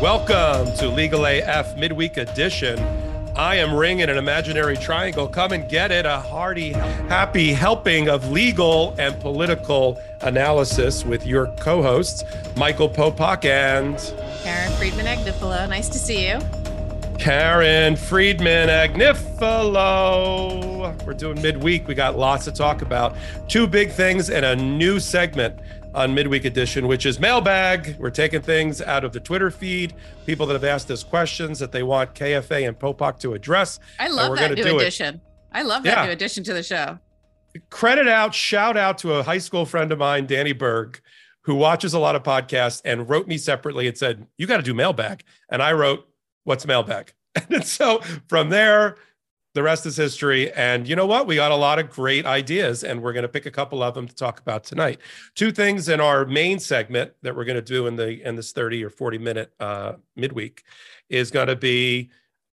Welcome to Legal AF Midweek Edition. I am Ring in an imaginary triangle. Come and get it. A hearty, happy helping of legal and political analysis with your co hosts, Michael Popok and Karen Friedman Agnifilo. Nice to see you. Karen Friedman Agnifilo. We're doing midweek. We got lots to talk about. Two big things and a new segment on Midweek Edition, which is mailbag. We're taking things out of the Twitter feed, people that have asked us questions that they want KFA and Popok to address. I love that new addition. It. I love that yeah. new addition to the show. Credit out, shout out to a high school friend of mine, Danny Berg, who watches a lot of podcasts and wrote me separately and said, You got to do mailbag. And I wrote, What's mailbag? And so from there, the rest is history. And you know what? We got a lot of great ideas, and we're going to pick a couple of them to talk about tonight. Two things in our main segment that we're going to do in the in this 30 or 40 minute uh, midweek is going to be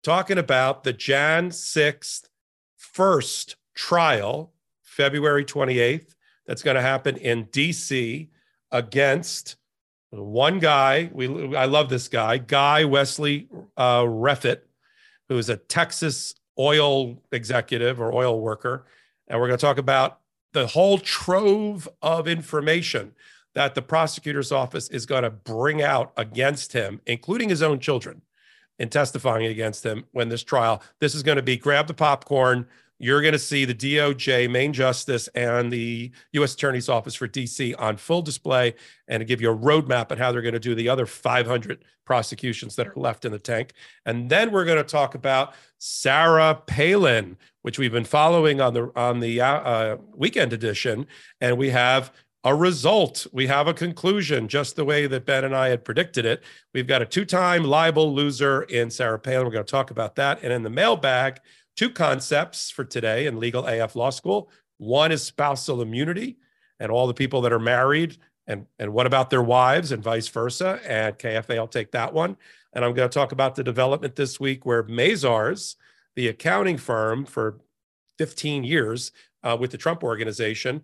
talking about the Jan 6th first trial, February 28th. That's going to happen in DC against one guy. We I love this guy, Guy Wesley uh, Reffitt, who is a Texas oil executive or oil worker. And we're going to talk about the whole trove of information that the prosecutor's office is going to bring out against him, including his own children, in testifying against him when this trial. This is going to be grab the popcorn, you're going to see the DOJ, Main Justice, and the U.S. Attorney's Office for D.C. on full display and give you a roadmap on how they're going to do the other 500 prosecutions that are left in the tank. And then we're going to talk about Sarah Palin, which we've been following on the on the uh, uh, weekend edition, and we have a result. We have a conclusion, just the way that Ben and I had predicted it. We've got a two-time libel loser in Sarah Palin. We're going to talk about that, and in the mailbag two concepts for today in legal AF law school. One is spousal immunity and all the people that are married and, and what about their wives and vice versa. And KFA, I'll take that one. And I'm going to talk about the development this week where Mazars, the accounting firm for 15 years uh, with the Trump organization,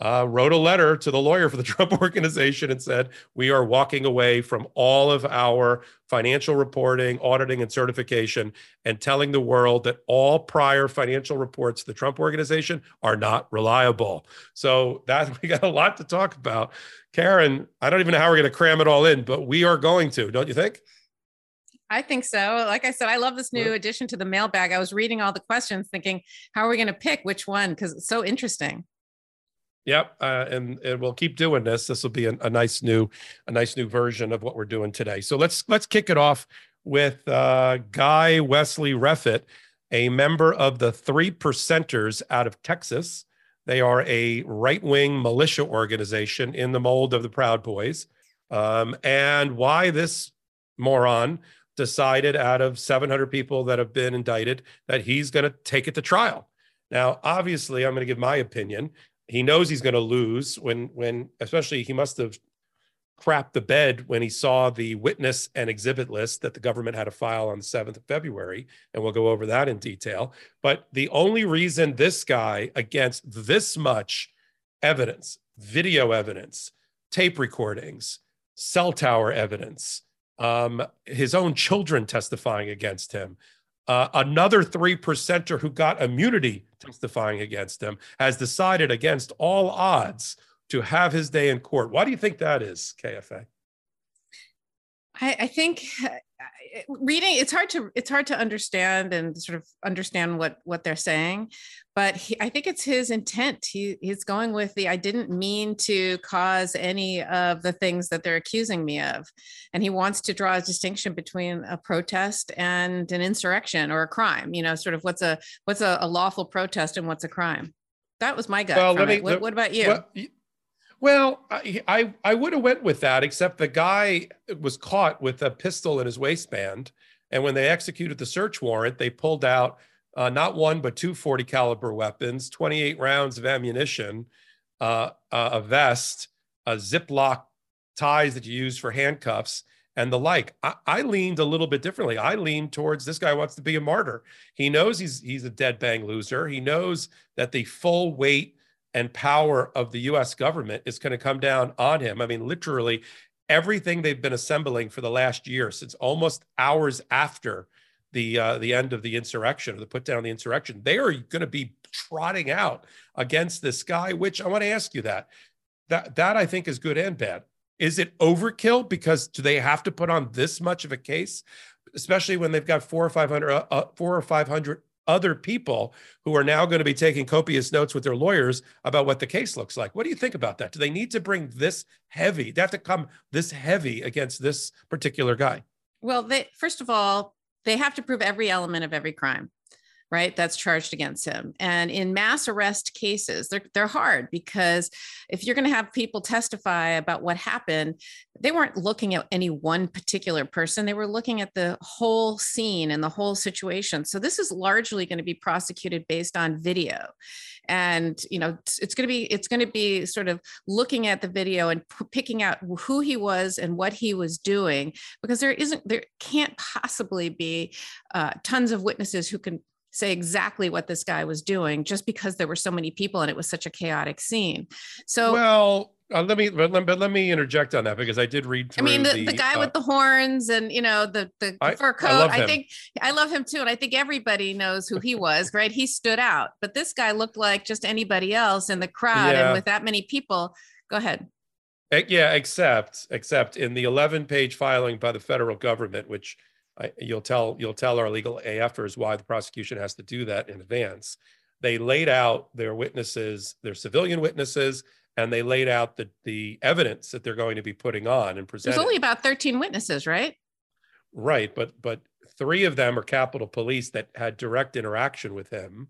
uh, wrote a letter to the lawyer for the Trump organization and said, We are walking away from all of our financial reporting, auditing, and certification, and telling the world that all prior financial reports to the Trump organization are not reliable. So that we got a lot to talk about. Karen, I don't even know how we're going to cram it all in, but we are going to, don't you think? I think so. Like I said, I love this new addition to the mailbag. I was reading all the questions thinking, how are we going to pick which one? Because it's so interesting. Yep, uh, and, and we'll keep doing this. This will be a, a, nice new, a nice new version of what we're doing today. So let's let's kick it off with uh, Guy Wesley Reffitt, a member of the Three Percenters out of Texas. They are a right wing militia organization in the mold of the Proud Boys. Um, and why this moron decided out of 700 people that have been indicted that he's going to take it to trial. Now, obviously, I'm going to give my opinion he knows he's going to lose when when especially he must have crapped the bed when he saw the witness and exhibit list that the government had to file on the 7th of February and we'll go over that in detail. But the only reason this guy against this much evidence video evidence tape recordings cell tower evidence um, his own children testifying against him uh, another three percenter who got immunity testifying against him has decided against all odds to have his day in court. Why do you think that is, KFA? I, I think reading it's hard to it's hard to understand and sort of understand what what they're saying but he, i think it's his intent. He he's going with the i didn't mean to cause any of the things that they're accusing me of. And he wants to draw a distinction between a protest and an insurrection or a crime you know sort of what's a what's a, a lawful protest and what's a crime. That was my gut well, me, what, what, about you? well, well, I, I, I would have went with that, except the guy was caught with a pistol in his waistband, and when they executed the search warrant, they pulled out uh, not one but two 40 caliber weapons, 28 rounds of ammunition, uh, uh, a vest, a Ziploc ties that you use for handcuffs, and the like. I, I, leaned a little bit differently. I leaned towards this guy wants to be a martyr. He knows he's he's a dead bang loser. He knows that the full weight and power of the US government is going to come down on him. I mean, literally, everything they've been assembling for the last year, since almost hours after the uh, the end of the insurrection or the put down the insurrection, they are going to be trotting out against this guy. Which I want to ask you that that that I think is good and bad. Is it overkill because do they have to put on this much of a case, especially when they've got four or five hundred, uh, uh four or five hundred other people who are now going to be taking copious notes with their lawyers about what the case looks like. What do you think about that? Do they need to bring this heavy? They have to come this heavy against this particular guy? Well, they first of all, they have to prove every element of every crime right? That's charged against him. And in mass arrest cases they're, they're hard because if you're going to have people testify about what happened they weren't looking at any one particular person. They were looking at the whole scene and the whole situation. So this is largely going to be prosecuted based on video. And you know it's going to be it's going to be sort of looking at the video and p- picking out who he was and what he was doing because there isn't there can't possibly be uh, tons of witnesses who can say exactly what this guy was doing just because there were so many people and it was such a chaotic scene. So well, uh, let me but let, but let, me interject on that because I did read. I mean, the, the, the guy uh, with the horns and you know the the I, fur coat. I, I, think I love him too, and I think everybody knows who he was. Right? He stood out, but this guy looked like just anybody else in the crowd, yeah. and with that many people. Go ahead. Yeah, except except in the 11 page filing by the federal government, which I, you'll tell you'll tell our legal AFers why the prosecution has to do that in advance. They laid out their witnesses, their civilian witnesses, and they laid out the the evidence that they're going to be putting on and presenting. There's only about 13 witnesses, right? Right, but but three of them are Capitol Police that had direct interaction with him.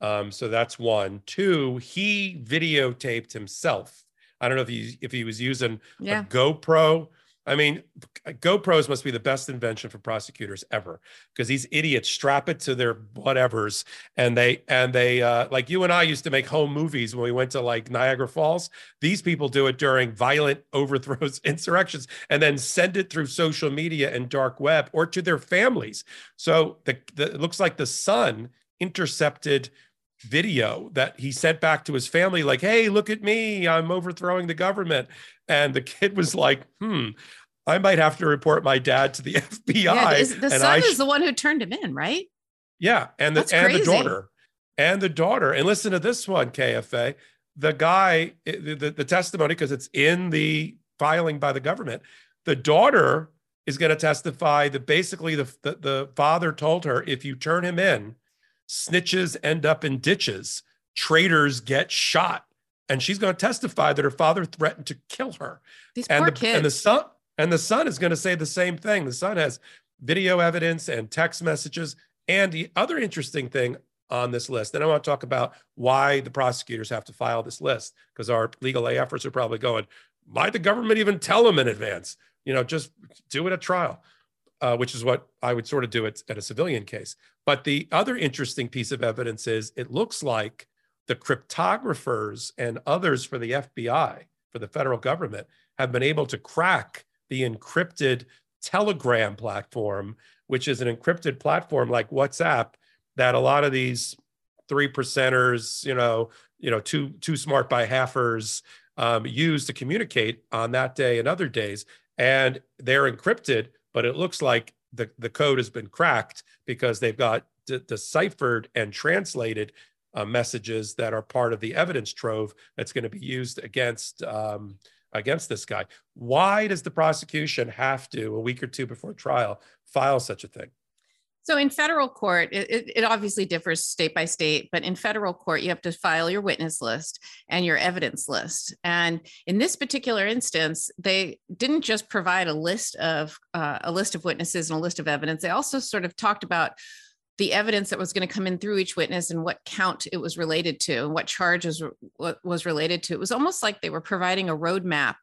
Um, so that's one. Two, he videotaped himself. I don't know if he if he was using yeah. a GoPro I mean, GoPros must be the best invention for prosecutors ever because these idiots strap it to their whatevers and they and they uh, like you and I used to make home movies when we went to like Niagara Falls. These people do it during violent overthrows, insurrections, and then send it through social media and dark web or to their families. So the, the it looks like the son intercepted video that he sent back to his family like hey look at me i'm overthrowing the government and the kid was like, hmm, I might have to report my dad to the FBI. Yeah, is, the son is the one who turned him in, right? Yeah, and the and the daughter, and the daughter. And listen to this one, KFA. The guy, the, the, the testimony, because it's in the filing by the government. The daughter is going to testify that basically the, the the father told her, if you turn him in, snitches end up in ditches, traitors get shot and she's going to testify that her father threatened to kill her. These and poor the, kids. And the son and the son is going to say the same thing. The son has video evidence and text messages. And the other interesting thing on this list, and I want to talk about why the prosecutors have to file this list because our legal AFers are probably going, why the government even tell them in advance? You know, just do it at trial. Uh, which is what I would sort of do it at a civilian case. But the other interesting piece of evidence is it looks like the cryptographers and others for the FBI, for the federal government, have been able to crack the encrypted Telegram platform, which is an encrypted platform like WhatsApp that a lot of these three percenters, you know, you know, too too smart by halfers um, use to communicate on that day and other days, and they're encrypted. But it looks like the the code has been cracked because they've got de- deciphered and translated uh, messages that are part of the evidence trove that's going to be used against um, against this guy. Why does the prosecution have to, a week or two before trial, file such a thing? So in federal court, it, it, obviously differs state by state, but in federal court, you have to file your witness list and your evidence list. And in this particular instance, they didn't just provide a list of uh, a list of witnesses and a list of evidence. They also sort of talked about the evidence that was going to come in through each witness and what count it was related to and what charges was related to. It was almost like they were providing a roadmap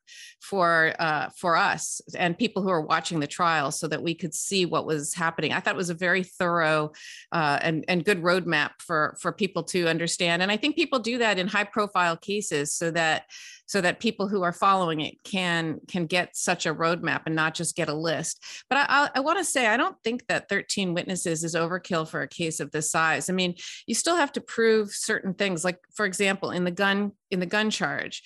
for uh, for us and people who are watching the trial, so that we could see what was happening. I thought it was a very thorough uh, and and good roadmap for for people to understand. And I think people do that in high profile cases, so that so that people who are following it can can get such a roadmap and not just get a list. But I, I, I want to say I don't think that 13 witnesses is overkill for a case of this size. I mean, you still have to prove certain things, like for example, in the gun in the gun charge,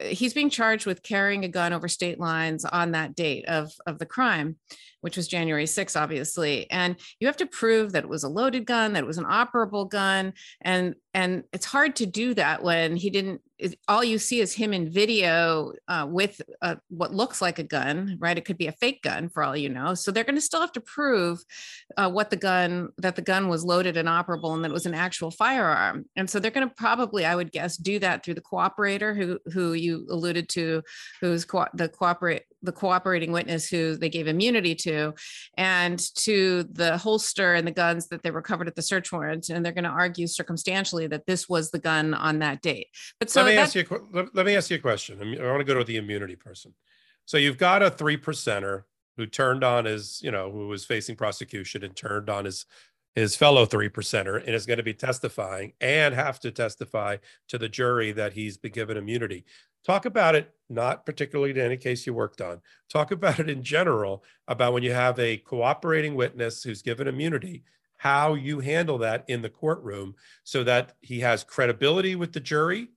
he's being charged with carrying a gun over state lines on that date of, of the crime, which was January 6th, obviously. And you have to prove that it was a loaded gun, that it was an operable gun. And, and it's hard to do that when he didn't all you see is him in video uh, with uh, what looks like a gun, right? It could be a fake gun for all you know. So they're going to still have to prove uh, what the gun that the gun was loaded and operable, and that it was an actual firearm. And so they're going to probably, I would guess, do that through the cooperator who who you alluded to, who's co- the cooperate the cooperating witness who they gave immunity to, and to the holster and the guns that they recovered at the search warrant. And they're going to argue circumstantially that this was the gun on that date. But so let me that, ask you. Let, let me ask you a question. I want to go to the immunity person. So you've got a three percenter who turned on his, you know, who was facing prosecution and turned on his his fellow three percenter and is going to be testifying and have to testify to the jury that he's been given immunity. Talk about it, not particularly to any case you worked on. Talk about it in general about when you have a cooperating witness who's given immunity, how you handle that in the courtroom so that he has credibility with the jury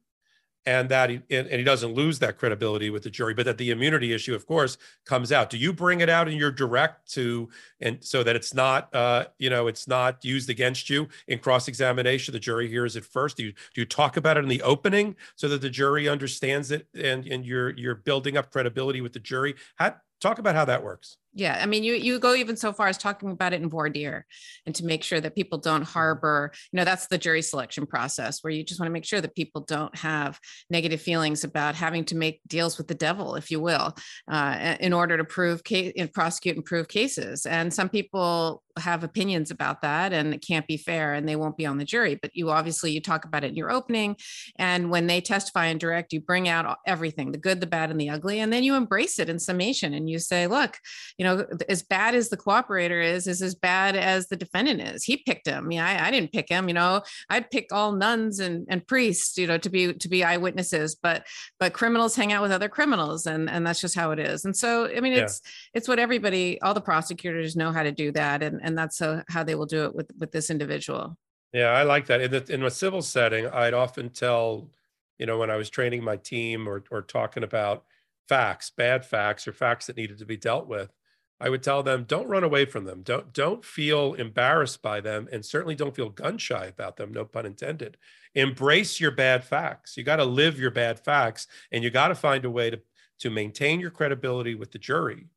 and that he and, he doesn't lose that credibility with the jury but that the immunity issue of course comes out. Do you bring it out in your direct to and so that it's not uh, you know it's not used against you in cross-examination? The jury hears it first. Do you do you talk about it in the opening so that the jury understands it and and you're you're building up credibility with the jury? How talk about how that works yeah, I mean, you you go even so far as talking about it in voir dire, and to make sure that people don't harbor. You know, that's the jury selection process where you just want to make sure that people don't have negative feelings about having to make deals with the devil, if you will, uh, in order to prove case and prosecute and prove cases. And some people have opinions about that, and it can't be fair, and they won't be on the jury. But you obviously you talk about it in your opening, and when they testify in direct, you bring out everything, the good, the bad, and the ugly, and then you embrace it in summation, and you say, look, you know know, as bad as the cooperator is, is as bad as the defendant is. He picked him. Yeah, I, I didn't pick him. You know, I'd pick all nuns and, and priests, you know, to be to be eyewitnesses. But but criminals hang out with other criminals, and and that's just how it is. And so, I mean, it's yeah. it's what everybody, all the prosecutors know how to do that, and and that's how, how they will do it with with this individual. Yeah, I like that. In, the, in a civil setting, I'd often tell, you know, when I was training my team or or talking about facts, bad facts, or facts that needed to be dealt with. I would tell them, don't run away from them. Don't don't feel embarrassed by them, and certainly don't feel gun shy about them. No pun intended. Embrace your bad facts. You got to live your bad facts, and you got to find a way to to maintain your credibility with the jury,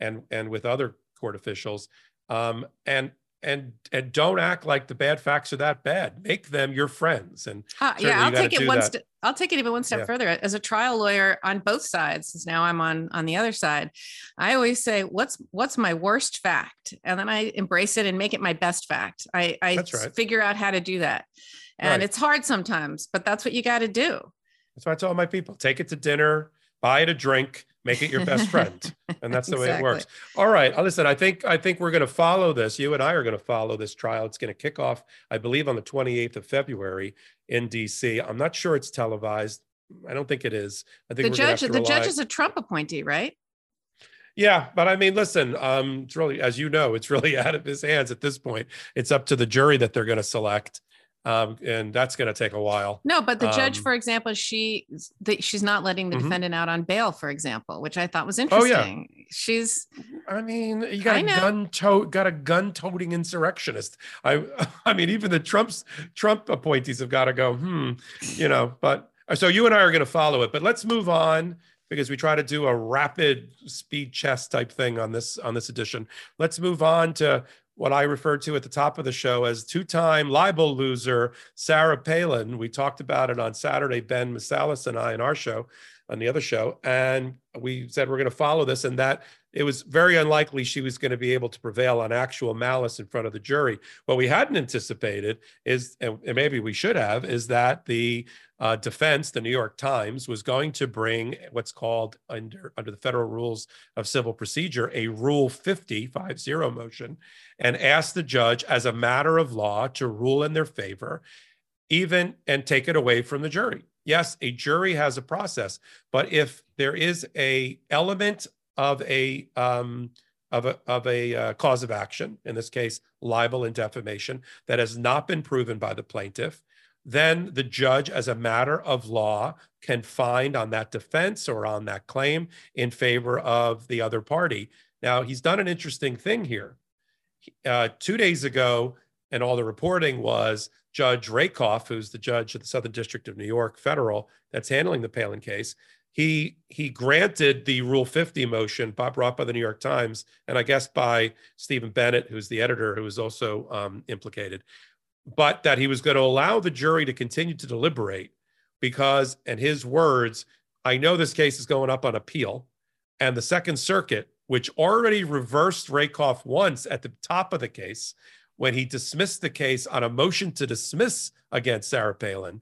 and and with other court officials. Um, and and and don't act like the bad facts are that bad. Make them your friends. And uh, yeah, I'll take it one step. I'll take it even one step yeah. further. As a trial lawyer on both sides, since now I'm on on the other side, I always say, "What's what's my worst fact?" And then I embrace it and make it my best fact. I I right. figure out how to do that, and right. it's hard sometimes, but that's what you got to do. That's why I tell my people: take it to dinner, buy it a drink, make it your best friend. And that's the exactly. way it works. All right. Uh, listen i think i think we're going to follow this. You and i are going to follow this trial. It's going to kick off i believe on the 28th of february in dc i'm not sure it's televised. I don't think it is. I think the judge the rely... judge is a trump appointee right? Yeah, but I mean, listen, um, it's really, as you know, it's really out of his hands at this point. It's up to the jury that they're going to select um, and that's going to take a while. No, but the judge, um, for example, she the, she's not letting the mm-hmm. defendant out on bail, for example, which I thought was interesting. Oh, yeah. She's. I mean, you got a gun tote, got a gun toting insurrectionist. I, I mean, even the Trump's Trump appointees have got to go. Hmm, you know. But so you and I are going to follow it. But let's move on because we try to do a rapid speed chess type thing on this on this edition. Let's move on to what I referred to at the top of the show as two-time libel loser Sarah Palin. We talked about it on Saturday, Ben Meiselas and I in our show, on the other show, and we said we're going to follow this, and that it was very unlikely she was going to be able to prevail on actual malice in front of the jury. What we hadn't anticipated is, and maybe we should have, is that the uh, defense, the New York Times, was going to bring what's called under under the federal rules of civil procedure a Rule 50, 50 motion, and ask the judge as a matter of law to rule in their favor, even and take it away from the jury. Yes, a jury has a process, but if there is a element of a um, of a, of a uh, cause of action, in this case, libel and defamation, that has not been proven by the plaintiff, then the judge, as a matter of law, can find on that defense or on that claim in favor of the other party. Now, he's done an interesting thing here. Uh, two days ago, and all the reporting was Judge Rakoff, who's the judge of the Southern District of New York federal that's handling the Palin case, he he granted the Rule 50 motion brought by the New York Times, and I guess by Stephen Bennett, who's the editor, who was also um, implicated, but that he was going to allow the jury to continue to deliberate because, in his words, I know this case is going up on appeal, and the Second Circuit, which already reversed Rakoff once at the top of the case when he dismissed the case on a motion to dismiss against Sarah Palin,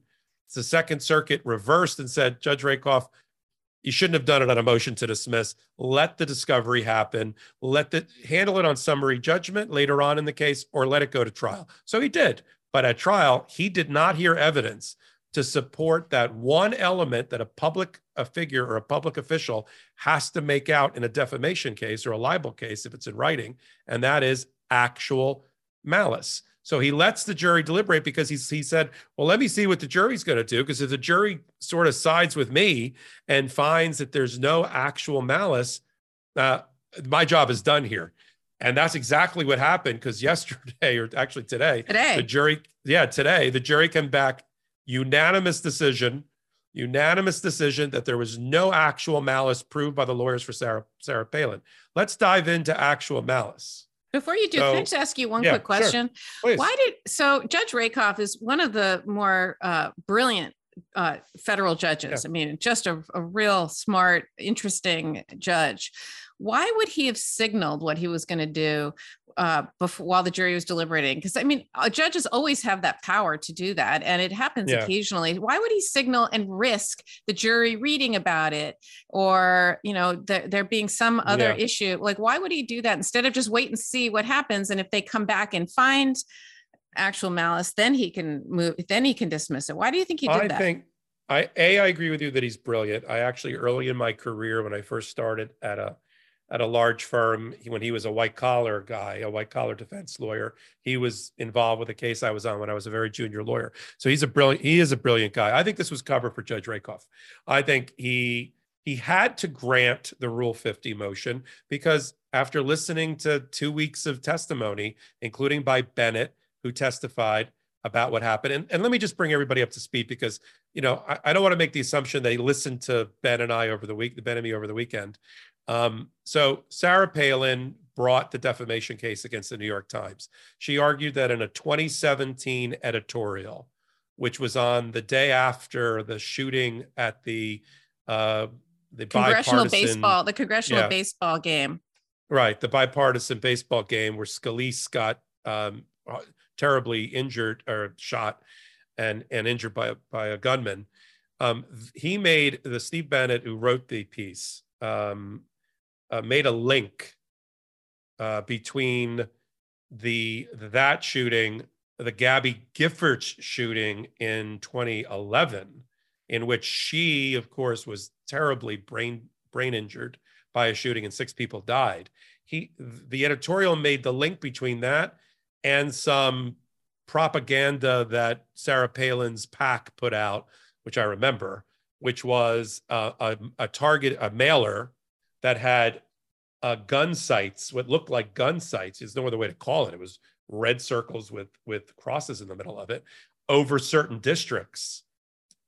the Second Circuit reversed and said, Judge Rakoff, you shouldn't have done it on a motion to dismiss. Let the discovery happen. Let the handle it on summary judgment later on in the case, or let it go to trial. So he did. But at trial, he did not hear evidence to support that one element that a public a figure or a public official has to make out in a defamation case or a libel case if it's in writing, and that is actual malice. So he lets the jury deliberate because he's, he said, well, let me see what the jury's going to do. Because if the jury sort of sides with me and finds that there's no actual malice, uh, my job is done here. And that's exactly what happened because yesterday, or actually today, today, the jury, yeah, today, the jury came back unanimous decision, unanimous decision that there was no actual malice proved by the lawyers for Sarah, Sarah Palin. Let's dive into actual malice. Before you do, so, can I just ask you one yeah, quick question? Sure. Why did so Judge Rakoff is one of the more uh, brilliant uh, federal judges. Yeah. I mean, just a, a real smart, interesting judge. Why would he have signaled what he was going to do uh, before while the jury was deliberating because i mean uh, judges always have that power to do that and it happens yeah. occasionally. Why would he signal and risk the jury reading about it? Or you know there, there being some other yeah. issue like why would he do that? Instead of just wait and see what happens and if they come back and find actual malice then he can move then he can dismiss it. Why do you think he did I that? i think i a i agree with you that he's brilliant. I actually early in my career when i first started at a at a large firm when he was a white collar guy, a white collar defense lawyer. He was involved with a case I was on when I was a very junior lawyer. So he's a brilliant, he is a brilliant guy. I think this was cover for Judge Rakoff. I think he he had to grant the Rule 50 motion because after listening to two weeks of testimony, including by Bennett, who testified about what happened. And, and let me just bring everybody up to speed because, you know, I, I don't want to make the assumption they listened to Ben and I over the week, the Ben and me over the weekend. Um, so Sarah Palin brought the defamation case against the New York Times. She argued that in a 2017 editorial, which was on the day after the shooting at the uh, the congressional baseball, the congressional yeah, baseball game, right? The bipartisan baseball game where Scalise got um, terribly injured or shot and and injured by by a gunman. Um, he made the Steve Bennett who wrote the piece um, uh, made a link uh, between the that shooting, the Gabby Giffords shooting in 2011, in which she, of course, was terribly brain brain injured by a shooting and six people died. He, the editorial made the link between that and some propaganda that Sarah Palin's PAC put out, which I remember, which was uh, a, a target, a mailer that had uh, gun sights, what looked like gun sights, is no other way to call it. It was red circles with with crosses in the middle of it over certain districts.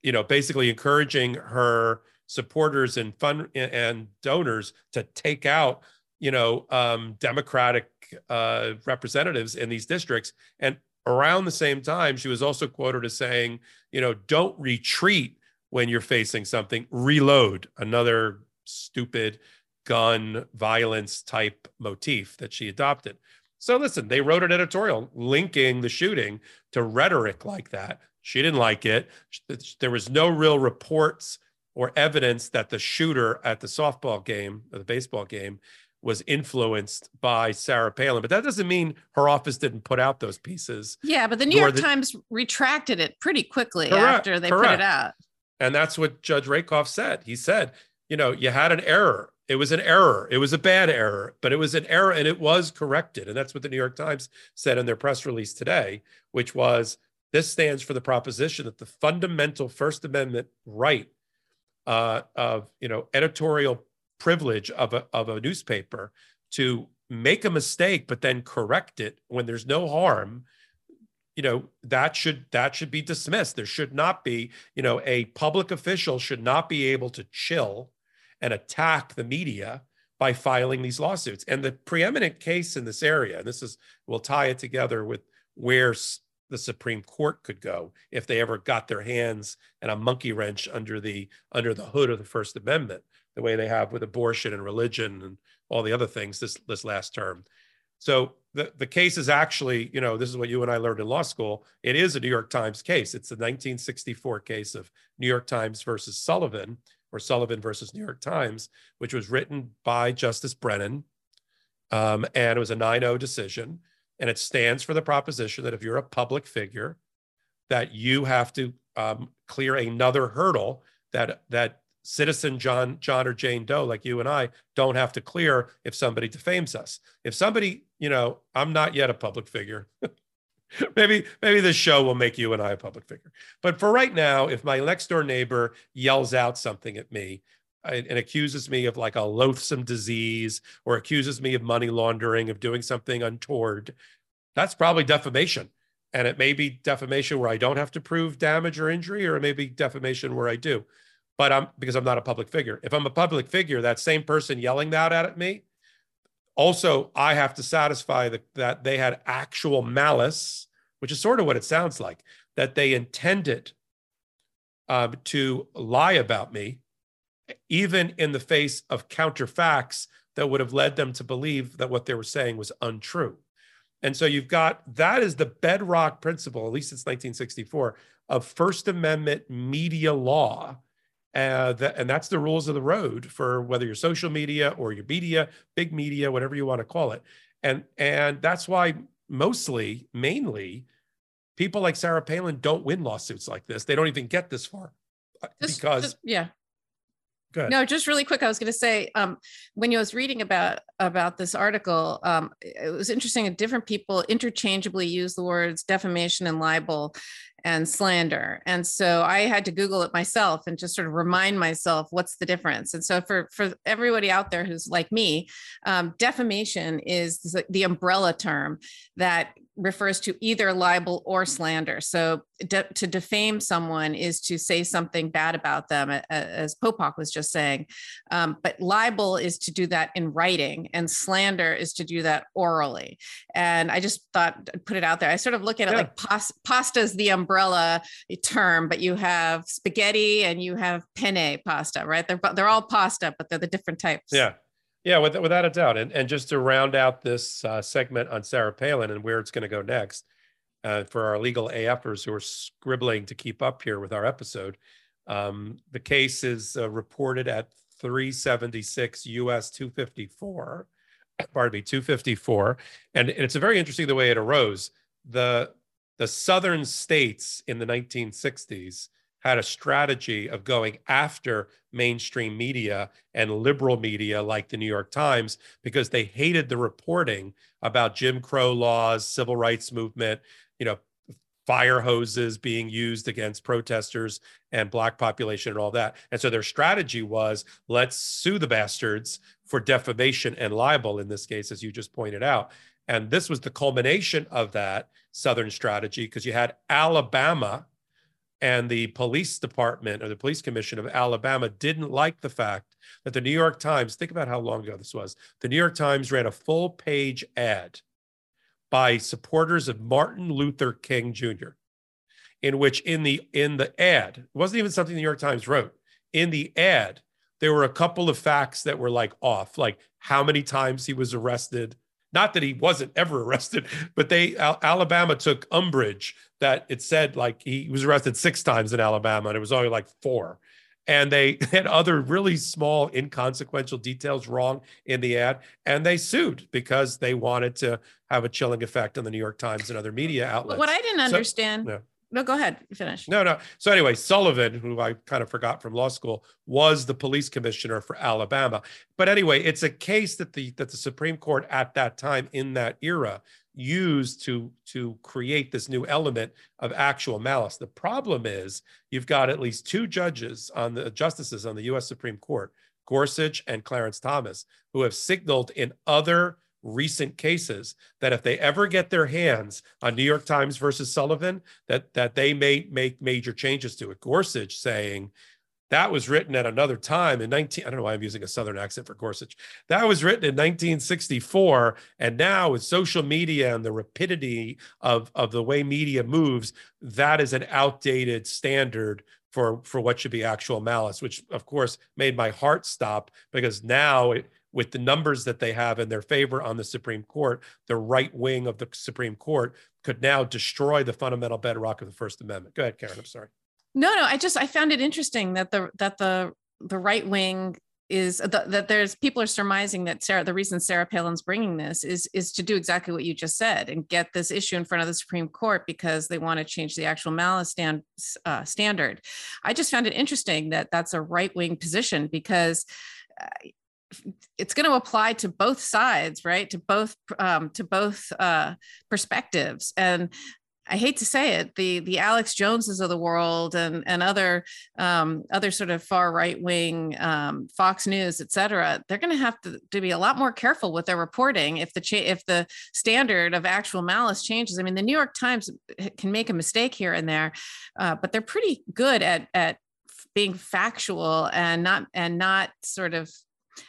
You know, basically encouraging her supporters and fund and donors to take out, you know, um, Democratic uh, representatives in these districts. And around the same time, she was also quoted as saying, you know, don't retreat when you're facing something, reload. Another stupid gun violence type motif that she adopted. So listen, they wrote an editorial linking the shooting to rhetoric like that. She didn't like it. There was no real reports or evidence that the shooter at the softball game or the baseball game was influenced by Sarah Palin. But that doesn't mean her office didn't put out those pieces. Yeah, but the New York the, Times retracted it pretty quickly correct, after they correct. put it out. And that's what Judge Rakoff said. He said, you know, you had an error. It was an error. It was a bad error, but it was an error and it was corrected. And that's what the New York Times said in their press release today, which was This stands for the proposition that the fundamental First Amendment right uh, of you know editorial privilege of a of a newspaper to make a mistake but then correct it when there's no harm you know that should that should be dismissed there should not be you know a public official should not be able to chill and attack the media by filing these lawsuits and the preeminent case in this area and this is we'll tie it together with where the supreme court could go if they ever got their hands and a monkey wrench under the under the hood of the first amendment the way they have with abortion and religion and all the other things this this last term. So the, the case is actually, you know, this is what you and I learned in law school. It is a New York Times case. It's the 1964 case of New York Times versus Sullivan, or Sullivan versus New York Times, which was written by Justice Brennan. Um, and it was a 9 0 decision. And it stands for the proposition that if you're a public figure, that you have to um, clear another hurdle that that citizen John, John or Jane Doe, like you and I, don't have to clear if somebody defames us. If somebody, you know, I'm not yet a public figure. maybe, maybe this show will make you and I a public figure. But for right now, if my next door neighbor yells out something at me and accuses me of like a loathsome disease or accuses me of money laundering, of doing something untoward, that's probably defamation. And it may be defamation where I don't have to prove damage or injury, or it may be defamation where I do but I'm because I'm not a public figure. If I'm a public figure, that same person yelling that at me, also I have to satisfy the, that they had actual malice, which is sort of what it sounds like, that they intended um, to lie about me, even in the face of counterfacts that would have led them to believe that what they were saying was untrue. And so you've got that is the bedrock principle, at least since 1964, of First Amendment media law uh, that, and that's the rules of the road for whether you're social media or your media, big media, whatever you want to call it. And and that's why mostly, mainly, people like Sarah Palin don't win lawsuits like this. They don't even get this far uh, just, because just, yeah. No, just really quick. I was going to say um, when I was reading about about this article, um, it was interesting. That different people interchangeably use the words defamation and libel, and slander. And so I had to Google it myself and just sort of remind myself what's the difference. And so for, for everybody out there who's like me, um, defamation is the, the umbrella term that refers to either libel or slander. So de- to defame someone is to say something bad about them, as Popok was just saying. Um, but libel is to do that in writing, and slander is to do that orally. And I just thought, i put it out there. I sort of look at it yeah. like pas- pasta is the umbrella term, but you have spaghetti and you have penne pasta, right? They're they're all pasta, but they're the different types. Yeah. Yeah, with, without a doubt. And, and just to round out this uh, segment on Sarah Palin and where it's going to go next, uh, for our legal AFers who are scribbling to keep up here with our episode, um, the case is uh, reported at 376 US 254. Pardon me, 254. And, and it's a very interesting the way it arose. The, the southern states in the 1960s had a strategy of going after mainstream media and liberal media like the New York Times because they hated the reporting about Jim Crow laws, civil rights movement, you know, fire hoses being used against protesters and black population and all that. And so their strategy was let's sue the bastards for defamation and libel in this case as you just pointed out. And this was the culmination of that southern strategy because you had Alabama and the police department or the police commission of Alabama didn't like the fact that the New York Times, think about how long ago this was, the New York Times ran a full page ad by supporters of Martin Luther King Jr. in which in the in the ad, it wasn't even something the New York Times wrote. In the ad, there were a couple of facts that were like off, like how many times he was arrested, not that he wasn't ever arrested, but they Alabama took umbrage that it said like he was arrested six times in Alabama and it was only like four. And they had other really small, inconsequential details wrong in the ad. And they sued because they wanted to have a chilling effect on the New York Times and other media outlets. What I didn't understand. Yeah no, go ahead. Finish. No, no. So anyway, Sullivan, who I kind of forgot from law school, was the police commissioner for Alabama. But anyway, it's a case that the that the Supreme Court at that time in that era used to to create this new element of actual malice. The problem is you've got at least two judges on the justices on the US Supreme Court, Gorsuch and Clarence Thomas, who have signaled in other recent cases that if they ever get their hands on New York Times versus Sullivan, that that they may make major changes to it. Gorsuch saying that was written at another time in 19 I don't know why I'm using a southern accent for Gorsuch. That was written in 1964 and now with social media and the rapidity of of the way media moves, that is an outdated standard for for what should be actual malice, which of course made my heart stop because now it with the numbers that they have in their favor on the Supreme Court, the right wing of the Supreme Court could now destroy the fundamental bedrock of the First Amendment. Go ahead, Karen. I'm sorry. No, no. I just I found it interesting that the that the the right wing is the, that there's people are surmising that Sarah the reason Sarah Palin's bringing this is is to do exactly what you just said and get this issue in front of the Supreme Court because they want to change the actual malice stand, uh, standard. I just found it interesting that that's a right wing position because. Uh, it's going to apply to both sides right to both um, to both uh, perspectives and I hate to say it, the the Alex Joneses of the world and and other um, other sort of far right wing um, Fox News, et cetera, they're going to have to, be a lot more careful with their reporting if the cha- if the standard of actual malice changes. I mean, the New York Times can make a mistake here and there, uh, but they're pretty good at at being factual and not and not sort of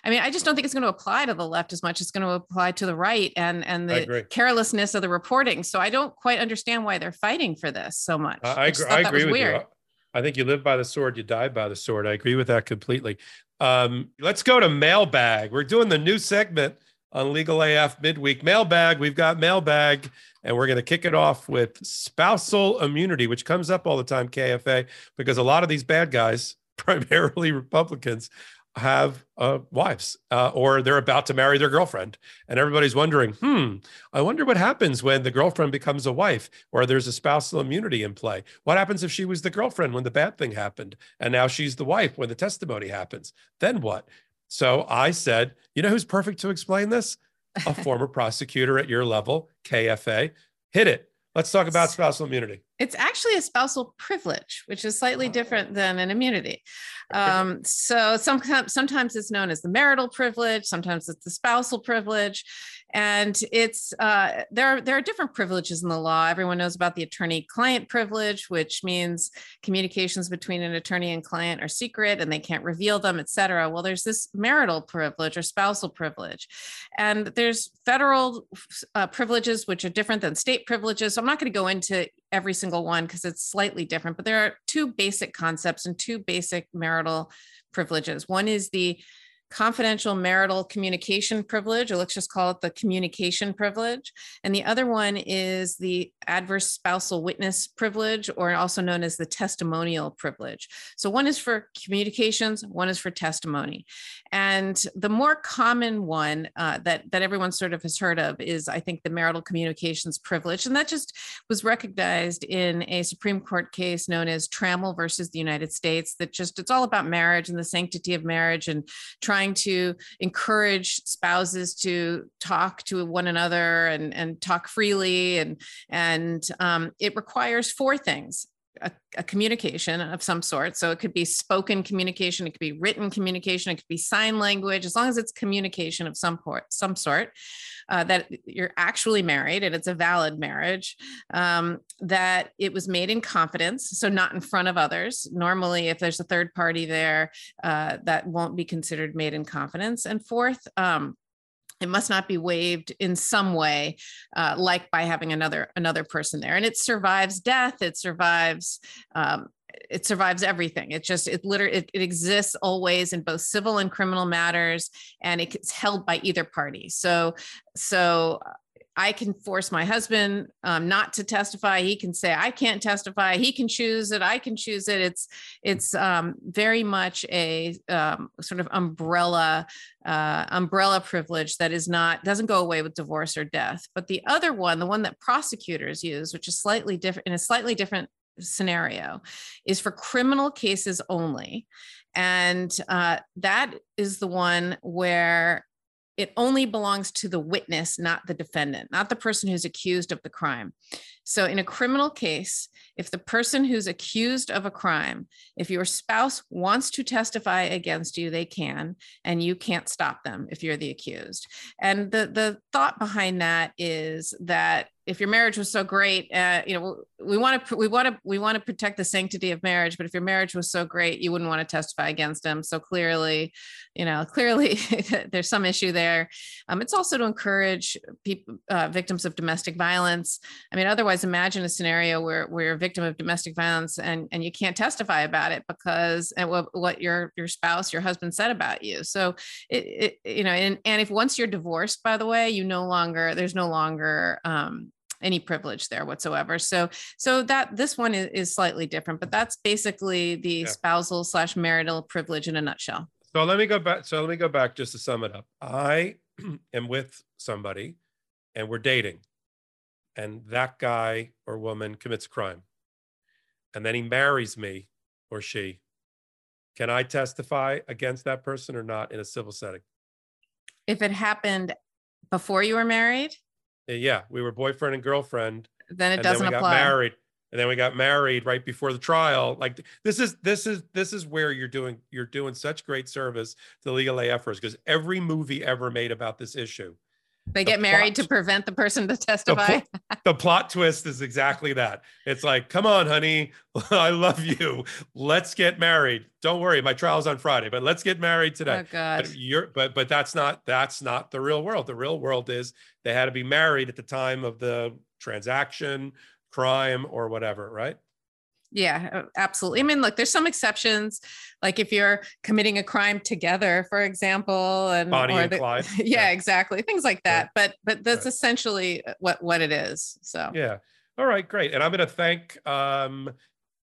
I mean, I just don't think it's going to apply to the left as much. It's going to apply to the right and and the carelessness of the reporting. So I don't quite understand why they're fighting for this so much. I, I, agree, I agree with weird. you. I think you live by the sword, you die by the sword. I agree with that completely. Um, let's go to mailbag. We're doing the new segment on Legal AF midweek mailbag. We've got mailbag, and we're going to kick it off with spousal immunity, which comes up all the time, KFA, because a lot of these bad guys, primarily Republicans, have uh, wives uh, or they're about to marry their girlfriend. And everybody's wondering, hmm, I wonder what happens when the girlfriend becomes a wife or there's a spousal immunity in play. What happens if she was the girlfriend when the bad thing happened and now she's the wife when the testimony happens? Then what? So I said, you know who's perfect to explain this? A former prosecutor at your level, KFA. Hit it. Let's talk about spousal immunity. It's actually a spousal privilege, which is slightly different than an immunity. Um, so sometimes, sometimes it's known as the marital privilege, sometimes it's the spousal privilege and it's uh, there are there are different privileges in the law. Everyone knows about the attorney client privilege which means communications between an attorney and client are secret and they can't reveal them et cetera. Well there's this marital privilege or spousal privilege. And there's federal uh, privileges which are different than state privileges. So i'm not going to go into every single one because it's slightly different but there are two basic concepts and two basic marital privileges. One is the confidential marital communication privilege, or let's just call it the communication privilege. And the other one is the adverse spousal witness privilege, or also known as the testimonial privilege. So one is for communications, one is for testimony. And the more common one uh, that, that everyone sort of has heard of is, I think, the marital communications privilege. And that just was recognized in a Supreme Court case known as Trammell versus the United States, that just it's all about marriage and the sanctity of marriage and trying trying to encourage spouses to talk to one another and, and talk freely. And, and um, it requires four things a, a, communication of some sort. So it could be spoken communication, it could be written communication, it could be sign language, as long as it's communication of some port, some sort. Uh, that you're actually married and it's a valid marriage. Um, that it was made in confidence, so not in front of others. Normally, if there's a third party there, uh, that won't be considered made in confidence. And fourth. Um, it must not be waived in some way uh, like by having another another person there. And it survives death it survives um, it survives everything. It just it literally it, it, exists always in both civil and criminal matters and it's held by either party. So so I can force my husband um, not to testify. He can say I can't testify. He can choose it. I can choose it. It's it's um, very much a um, sort of umbrella uh, umbrella privilege that is not doesn't go away with divorce or death. But the other one, the one that prosecutors use, which is slightly different in a slightly different scenario is for criminal cases only. And uh, that is the one where it only belongs to the witness, not the defendant, not the person who's accused of the crime. So, in a criminal case, if the person who's accused of a crime, if your spouse wants to testify against you, they can, and you can't stop them if you're the accused. And the, the thought behind that is that if your marriage was so great, uh, you know, we want to we want to we want to protect the sanctity of marriage. But if your marriage was so great, you wouldn't want to testify against them. So clearly, you know, clearly there's some issue there. Um, it's also to encourage people, uh, victims of domestic violence. I mean, otherwise, imagine a scenario where where you're a victim of domestic violence and and you can't testify about it because and what, what your your spouse, your husband said about you. So it, it you know, and and if once you're divorced, by the way, you no longer there's no longer um, any privilege there whatsoever. So so that this one is, is slightly different, but that's basically the yeah. spousal slash marital privilege in a nutshell. So let me go back. So let me go back just to sum it up. I am with somebody and we're dating. And that guy or woman commits a crime. And then he marries me or she. Can I testify against that person or not in a civil setting? If it happened before you were married? Eh, yeah, we were boyfriend and girlfriend. Then it doesn't then we apply. Got married, and then we got married right before the trial. Like this is this is this is where you're doing you're doing such great service to legal AFers because every movie ever made about this issue they get married plot, to prevent the person to testify. The, the, plot twist is exactly that. It's like, come on, honey, I love you. Let's get married. Don't worry, my trial's on Friday, but let's get married today. Oh God. But you're but but that's not that's not the real world. The real world is they had to be married at the time of the transaction, crime, or whatever, right? Yeah, absolutely. I mean, look, there's some exceptions, like if you're committing a crime together, for example, and Bonnie and the. Yeah, yeah, exactly. Things like that. Right. But but that's right. essentially uh, what what it is. So yeah. All right, great. And I'm going to thank um,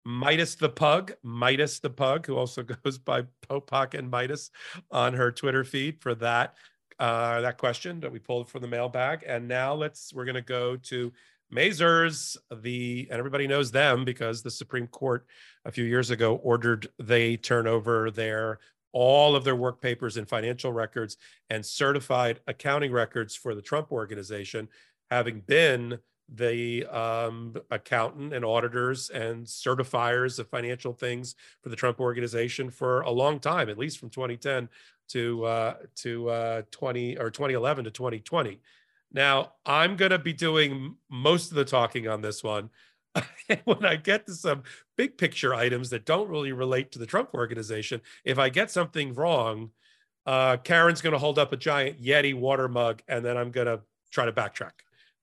Midas the Pug, Midas the Pug, who also goes by Popok and Midas on her Twitter feed for that uh, that question that we pulled from the mailbag. And now let's we're going to go to Mazars, the and everybody knows them because the Supreme Court a few years ago ordered they turn over their all of their work papers and financial records and certified accounting records for the Trump organization, having been the um, accountant and auditors and certifiers of financial things for the Trump organization for a long time, at least from 2010 to uh, to uh, 20 or 2011 to 2020. Now, I'm going to be doing most of the talking on this one. when I get to some big picture items that don't really relate to the Trump organization, if I get something wrong, uh, Karen's going to hold up a giant Yeti water mug, and then I'm going to try to backtrack.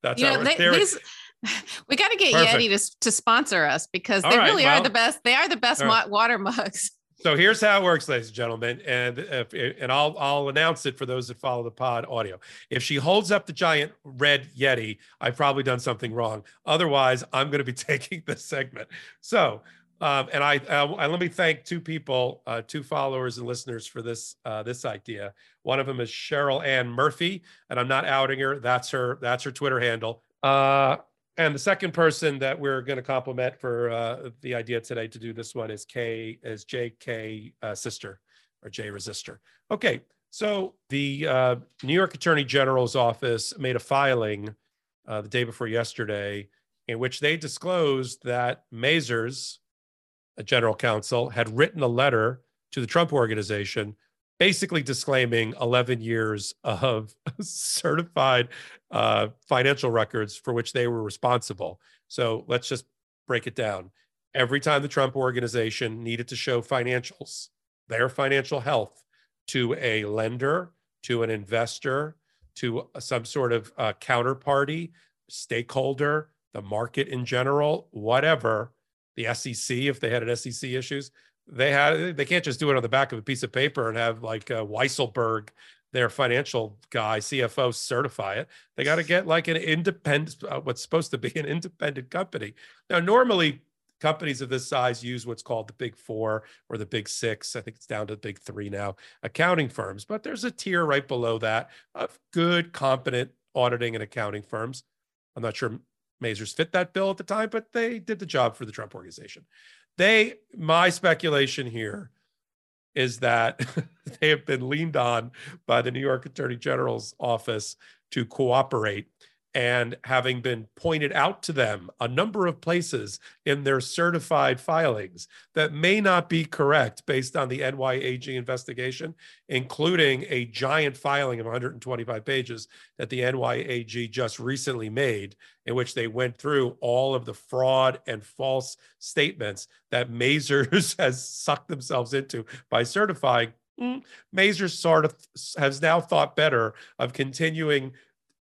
That's you know, they, these, we got to get Perfect. Yeti to, to sponsor us because they right, really well, are the best. They are the best right. water mugs. So here's how it works, ladies and gentlemen, and if, and I'll I'll announce it for those that follow the pod audio. If she holds up the giant red Yeti, I've probably done something wrong. Otherwise, I'm going to be taking this segment. So, um, and I uh, and let me thank two people, uh, two followers and listeners for this uh, this idea. One of them is Cheryl Ann Murphy, and I'm not outing her. That's her that's her Twitter handle. Uh, and the second person that we're going to compliment for uh, the idea today to do this one is K is JK uh, sister or J resistor. Okay, so the uh, New York Attorney General's office made a filing uh, the day before yesterday in which they disclosed that Mazars, a general counsel, had written a letter to the Trump organization basically disclaiming 11 years of certified uh, financial records for which they were responsible. So let's just break it down. Every time the Trump organization needed to show financials, their financial health to a lender, to an investor, to some sort of uh, counterparty, stakeholder, the market in general, whatever, the SEC, if they had an SEC issues, they had they can't just do it on the back of a piece of paper and have like uh, Weisselberg, their financial guy, CFO, certify it. They got to get like an independent, uh, what's supposed to be an independent company. Now, normally companies of this size use what's called the big four or the big six. I think it's down to the big three now, accounting firms. But there's a tier right below that of good, competent auditing and accounting firms. I'm not sure Mazars fit that bill at the time, but they did the job for the Trump organization. They, my speculation here is that they have been leaned on by the New York Attorney General's office to cooperate and having been pointed out to them a number of places in their certified filings that may not be correct based on the NYAG investigation, including a giant filing of 125 pages that the NYAG just recently made, in which they went through all of the fraud and false statements that Mazars has sucked themselves into by certifying. Mm, Mazars sort of has now thought better of continuing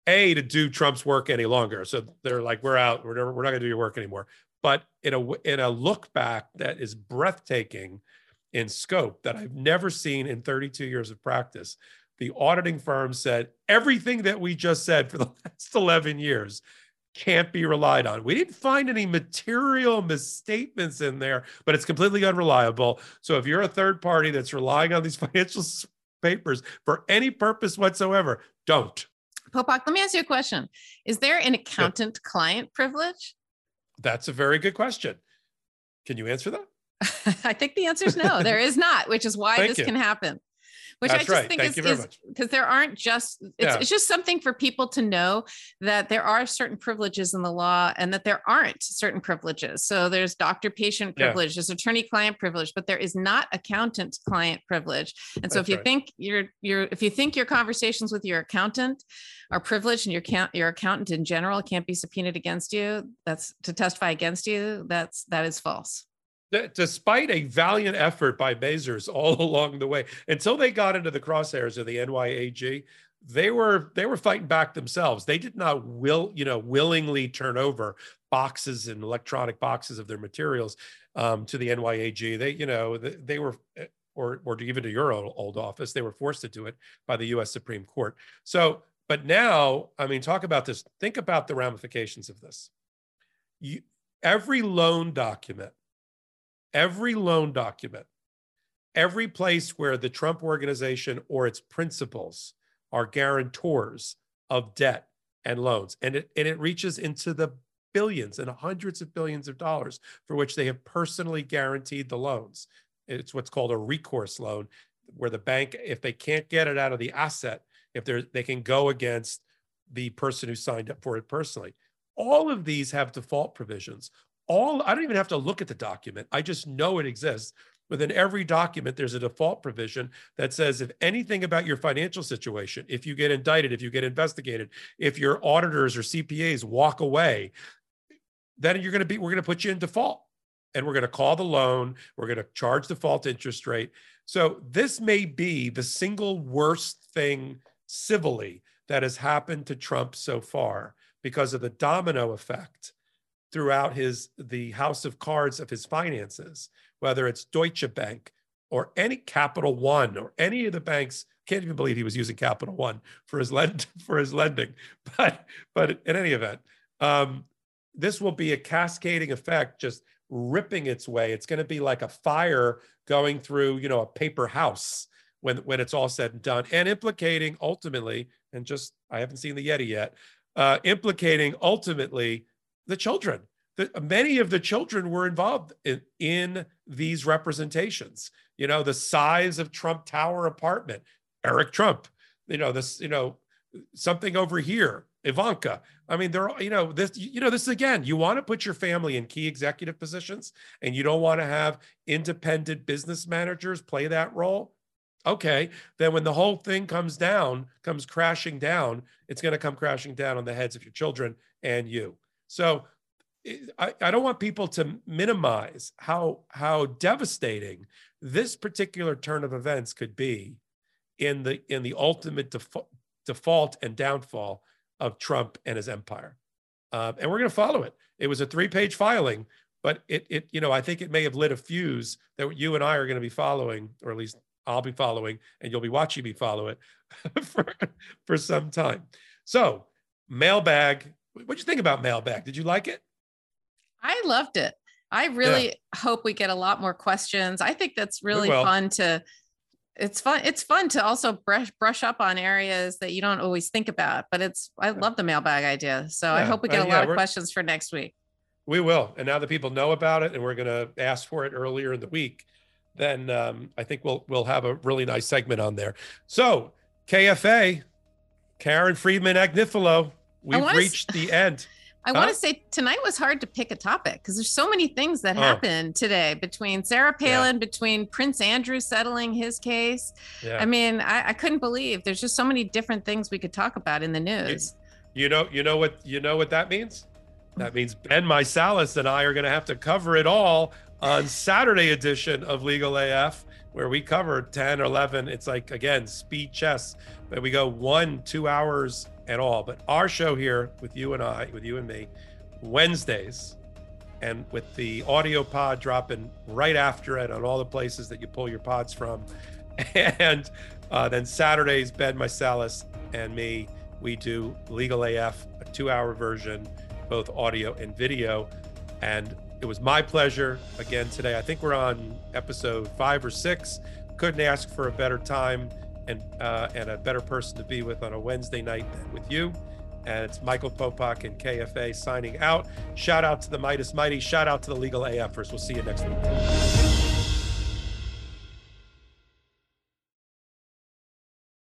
a to do Trump's work any longer. So they're like, we're out. We're never, we're not going to do your work anymore. But in a in a look back that is breathtaking in scope that I've never seen in 32 years of practice, the auditing firm said everything that we just said for the last 11 years can't be relied on. We didn't find any material misstatements in there, but it's completely unreliable. So if you're a third party that's relying on these financial papers for any purpose whatsoever, don't. Popok, let me ask you a question. Is there an accountant client privilege? That's a very good question. Can you answer that? I think the answer is no, there is not, which is why Thank this you. can happen which That's I just right. think Thank is because there aren't just it's, Yeah. it's just something for people to know that there are certain privileges in the law and that there aren't certain privileges. So there's doctor patient Yeah. privilege, there's attorney client privilege, but there is not accountant client privilege. And so That's if you right. think your your if you think your conversations with your accountant are privileged and your count your accountant in general can't be subpoenaed against you, that's to testify against you, that's that is false. Despite a valiant effort by Mazars all along the way, until they got into the crosshairs of the NYAG, they were they were fighting back themselves. They did not will you know willingly turn over boxes and electronic boxes of their materials um, to the NYAG. They you know they, they were eh, or or even to your old, old office, they were forced to do it by the U.S. Supreme Court. So, but now, I mean, talk about this. Think about the ramifications of this. You, every loan document every loan document, every place where the Trump organization or its principals are guarantors of debt and loans. And it, and it reaches into the billions and hundreds of billions of dollars for which they have personally guaranteed the loans. It's what's called a recourse loan, where the bank, if they can't get it out of the asset, if they're, they can go against the person who signed up for it personally. All of these have default provisions all I don't even have to look at the document. I just know it exists. Within every document, there's a default provision that says if anything about your financial situation, if you get indicted, if you get investigated, if your auditors or CPAs walk away, then you're going to be, we're going to put you in default and we're going to call the loan. We're going to charge default interest rate. So this may be the single worst thing civilly that has happened to Trump so far because of the domino effect throughout his the house of cards of his finances, whether it's Deutsche Bank or any Capital One or any of the banks. Can't even believe he was using Capital One for his lend for his lending. But but in any event, um, this will be a cascading effect, just ripping its way. It's going to be like a fire going through, you know, a paper house when when it's all said and done, and implicating ultimately, and just I haven't seen the Yeti yet, uh, implicating ultimately the children. The, many of the children were involved in, in these representations. You know, the size of Trump Tower apartment, Eric Trump. You know, this. You know, something over here, Ivanka. I mean, they're you know this. You know, this again. You want to put your family in key executive positions, and you don't want to have independent business managers play that role. Okay, then when the whole thing comes down, comes crashing down, it's going to come crashing down on the heads of your children and you. So I, I don't want people to minimize how how devastating this particular turn of events could be in the in the ultimate defa- default and downfall of Trump and his empire. Um, and we're going to follow it. It was a three-page filing, but it it you know I think it may have lit a fuse that you and I are going to be following, or at least I'll be following, and you'll be watching me follow it for for some time. So mailbag. What'd you think about mailbag? Did you like it? I loved it. I really hope we get a lot more questions. I think that's really fun to it's fun. It's fun to also brush brush up on areas that you don't always think about. But it's I love the mailbag idea. So I hope we get uh, a yeah, lot of questions for next week. We will. And now that people know about it and we're going to ask for it earlier in the week, then um, I think we'll we'll have a really nice segment on there. So KFA, Karen Friedman Agnifilo, we've s- reached the end. I want to say tonight was hard to pick a topic because there's so many things that Oh. happened today between Sarah Yeah. Palin, between Prince Andrew settling his case. Yeah. I mean, I, I couldn't believe there's just so many different things we could talk about in the news. You know, you know what you know what that means? That means Ben Meiselas and I are going to have to cover it all on Saturday edition of Legal AF, where we cover 10 or 11. It's like again speed chess, but we go one, two hours and all. But our show here with you and I, with you and me, Wednesdays, and with the audio pod dropping right after it on all the places that you pull your pods from, and uh, then Saturdays, Ben Meiselas and me we do Legal AF, a two hour version, both audio and video. And it was my pleasure again today. I think we're on episode five or six. Couldn't ask for a better time and uh, and a better person to be with on a Wednesday night than with you. And it's Michael Popok and KFA signing out. Shout out to the Meidas Mighty. Shout out to the Legal AFers. We'll see you next week.